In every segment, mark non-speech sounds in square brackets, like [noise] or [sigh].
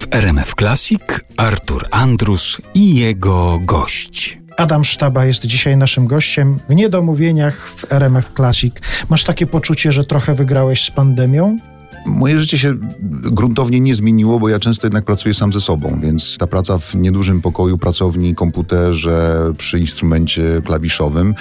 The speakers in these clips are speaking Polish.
W RMF Classic Artur Andrus i jego gość. Adam Sztaba jest dzisiaj naszym gościem w Niedomówieniach w RMF Classic. Masz takie poczucie, że trochę wygrałeś z pandemią? Moje życie się gruntownie nie zmieniło, bo ja często jednak pracuję sam ze sobą, więc ta praca w niedużym pokoju, pracowni, komputerze, przy instrumencie klawiszowym,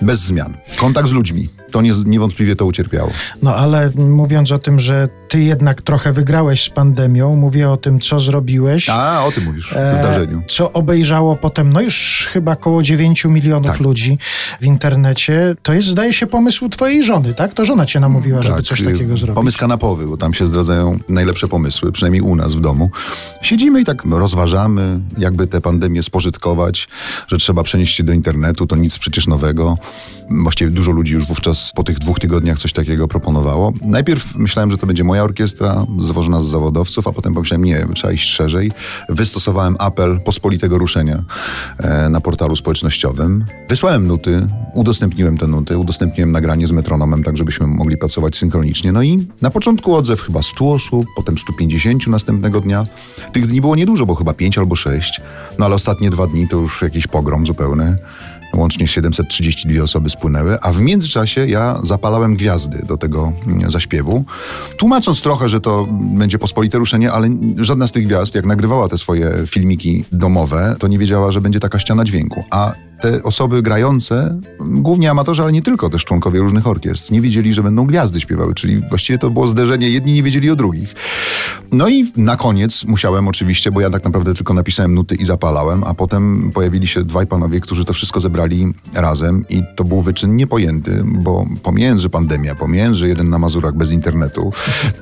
bez zmian. Kontakt z ludźmi. To nie, niewątpliwie to ucierpiało. No ale mówiąc o tym, że ty jednak trochę wygrałeś z pandemią, mówię o tym, co zrobiłeś. A, o tym mówisz, w zdarzeniu. E, co obejrzało potem, no już chyba około 9 milionów Tak. ludzi w internecie. To jest, zdaje się, pomysł twojej żony, tak? To żona cię namówiła, żeby coś y, takiego zrobić. Pomysł kanapowy, bo tam się zdradzają najlepsze pomysły, przynajmniej u nas w domu. Siedzimy i tak rozważamy, jakby tę pandemię spożytkować, że trzeba przenieść się do internetu, to nic przecież nowego. Właściwie dużo ludzi już wówczas po tych dwóch tygodniach coś takiego proponowało. Najpierw myślałem, że to będzie moja orkiestra, złożona z zawodowców, a potem pomyślałem, nie, trzeba iść szerzej. Wystosowałem apel pospolitego ruszenia e, na portalu społecznościowym. Wysłałem nuty, udostępniłem te nuty, udostępniłem nagranie z metronomem, tak żebyśmy mogli pracować synchronicznie. No i na początku odzew chyba 100 osób, potem 150 następnego dnia. Tych dni było niedużo, bo chyba 5 albo 6. No ale ostatnie dwa dni to już jakiś pogrom zupełny. Łącznie 732 osoby spłynęły, a w międzyczasie ja zapalałem gwiazdy do tego mm, zaśpiewu, tłumacząc trochę, że to będzie pospolite ruszenie, ale żadna z tych gwiazd, jak nagrywała te swoje filmiki domowe, to nie wiedziała, że będzie taka ściana dźwięku. A te osoby grające, głównie amatorzy, ale nie tylko, też członkowie różnych orkiestr, nie wiedzieli, że będą gwiazdy śpiewały, czyli właściwie to było zderzenie, jedni nie wiedzieli o drugich. No i na koniec musiałem oczywiście, bo ja tak naprawdę tylko napisałem nuty i zapalałem, a potem pojawili się dwaj panowie, którzy to wszystko zebrali razem i to był wyczyn niepojęty, bo pomijając, że pandemia, pomijając, że jeden na Mazurach bez internetu,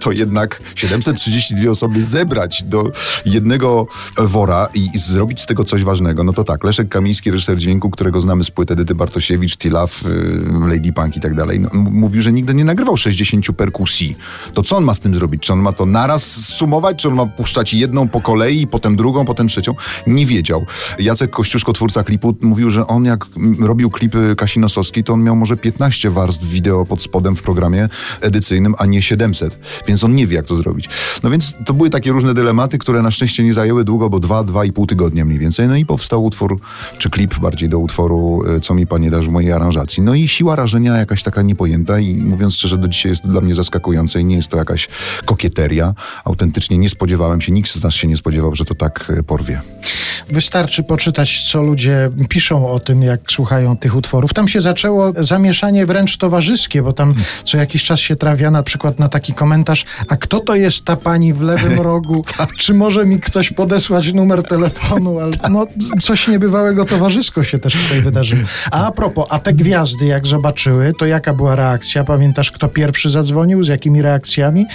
to jednak 732 osoby zebrać do jednego wora i zrobić z tego coś ważnego, no to tak, Leszek Kamiński, reżyser dźwięku, którego znamy z płyt Edyty Bartosiewicz, Tilaf, y, Lady Punk i tak dalej, no, mówił, że nigdy nie nagrywał 60 perkusji. To co on ma z tym zrobić? Czy on ma to naraz sumować? Czy on ma puszczać jedną po kolei, potem drugą, potem trzecią? Nie wiedział. Jacek Kościuszko, twórca klipu, mówił, że on jak robił klipy Kasi Nosowskiej, to on miał może 15 warstw wideo pod spodem w programie edycyjnym, a nie 700. Więc on nie wie, jak to zrobić. No więc to były takie różne dylematy, które na szczęście nie zajęły długo, bo dwa, dwa i pół tygodnia mniej więcej. No i powstał utwór, czy klip bardziej do utworu y, Co mi panie dasz w mojej aranżacji. No i siła rażenia jakaś taka niepojęta i mówiąc szczerze, do dzisiaj jest dla mnie zaskakujące i nie jest to jakaś kokieteria. Autentycznie nie spodziewałem się, nikt z nas się nie spodziewał, że to tak y, porwie. Wystarczy poczytać, co ludzie piszą o tym, jak słuchają tych utworów. Tam się zaczęło zamieszanie wręcz towarzyskie, bo tam co jakiś czas się trafia na przykład na taki komentarz, a kto to jest ta pani w lewym [laughs] rogu? Czy może mi ktoś podesłać numer telefonu? No, coś niebywałego towarzysko się też tutaj wydarzyło. A a propos, a te gwiazdy jak zobaczyły, to jaka była reakcja? Pamiętasz, kto pierwszy zadzwonił? Z jakimi reakcjami?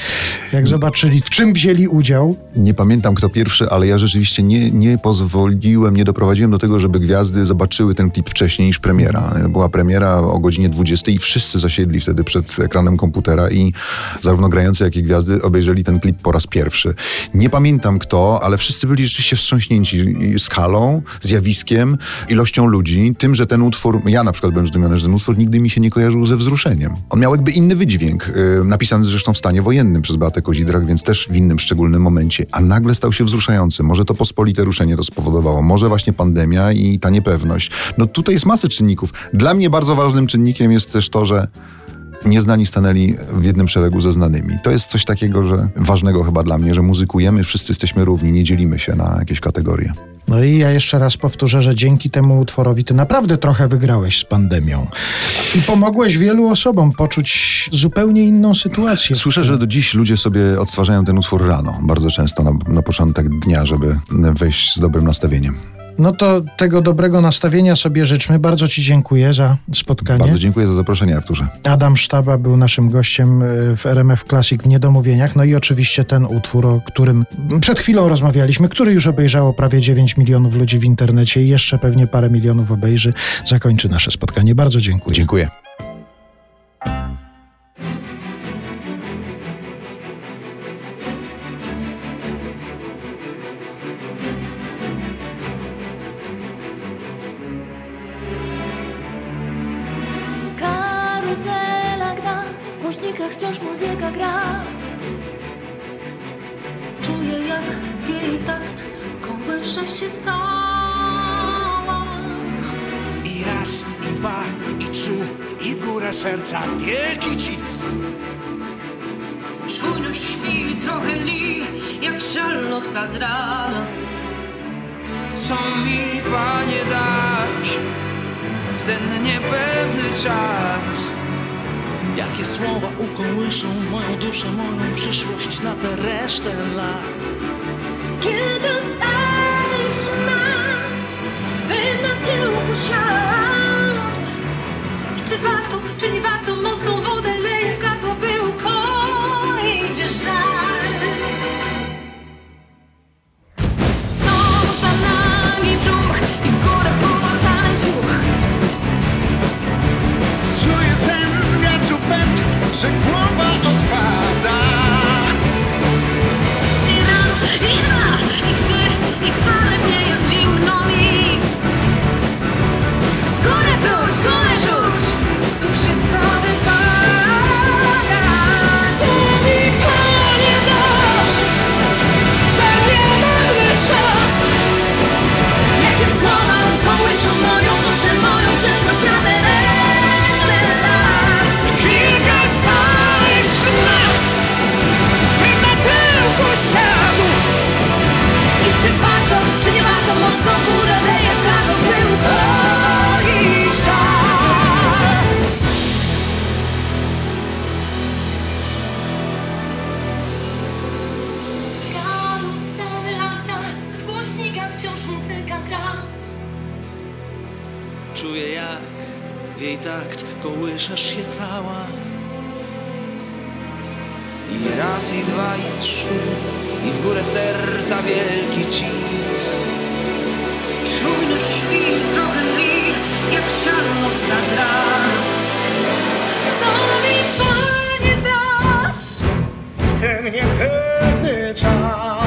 Jak zobaczyli, w czym wzięli udział? Nie pamiętam kto pierwszy, ale ja rzeczywiście nie, nie pozwoliłem, nie doprowadziłem do tego, żeby gwiazdy zobaczyły ten klip wcześniej niż premiera. Była premiera o godzinie 20 i wszyscy zasiedli wtedy przed ekranem komputera i zarówno grający, jak i gwiazdy obejrzeli ten klip po raz pierwszy. Nie pamiętam kto, ale wszyscy byli rzeczywiście wstrząśnięci skalą, zjawiskiem, ilością ludzi, tym, że ten utwór, ja na przykład byłem zdumiony, że ten utwór nigdy mi się nie kojarzył ze wzruszeniem. On miał jakby inny wydźwięk, yy, napisany zresztą w stanie wojennym przez Beatę Kozidrak, więc też w innym szczególnym momencie, a nagle stał się wzruszający. Może to pospolite ruszenie to spowodowało, może właśnie pandemia i ta niepewność. No tutaj jest masę czynników. Dla mnie bardzo ważnym czynnikiem jest też to, że nieznani stanęli w jednym szeregu ze znanymi. To jest coś takiego, że ważnego chyba dla mnie, że muzykujemy, wszyscy jesteśmy równi, nie dzielimy się na jakieś kategorie. No i ja jeszcze raz powtórzę, że dzięki temu utworowi ty naprawdę trochę wygrałeś z pandemią. I pomogłeś wielu osobom poczuć zupełnie inną sytuację. Słyszę, że do dziś ludzie sobie odtwarzają ten utwór rano, bardzo często na, na początek dnia, żeby wejść z dobrym nastawieniem. No to tego dobrego nastawienia sobie życzmy. Bardzo Ci dziękuję za spotkanie. Bardzo dziękuję za zaproszenie, Arturze. Adam Sztaba był naszym gościem y, w RMF Classic w Niedomówieniach. No i oczywiście ten utwór, o którym przed chwilą rozmawialiśmy, który już obejrzało prawie 9 milionów ludzi w internecie i jeszcze pewnie parę milionów obejrzy, zakończy nasze spotkanie. Bardzo dziękuję. Dziękuję. Karuzela gda, w głośnikach wciąż muzyka gra. Czuję jak takt kołysze się cała. I raz, i dwa, i trzy, i w górę serca wielki cis. Czujność śpi trochę li, jak szarlotka z rana. Co mi, Panie, dasz w ten niepewny czas? Jakie słowa ukołyszą moją duszę, moją przyszłość na tę resztę lat. Kilka starych szmat, by na tyłku siadł. music. Jak w jej takt kołyszesz się cała. I raz, i dwa, i trzy, i w górę serca wielki cis. Czujność śpi trochę li, jak szarlotka z rana. Co mi Panie dasz? W ten niepewny czas.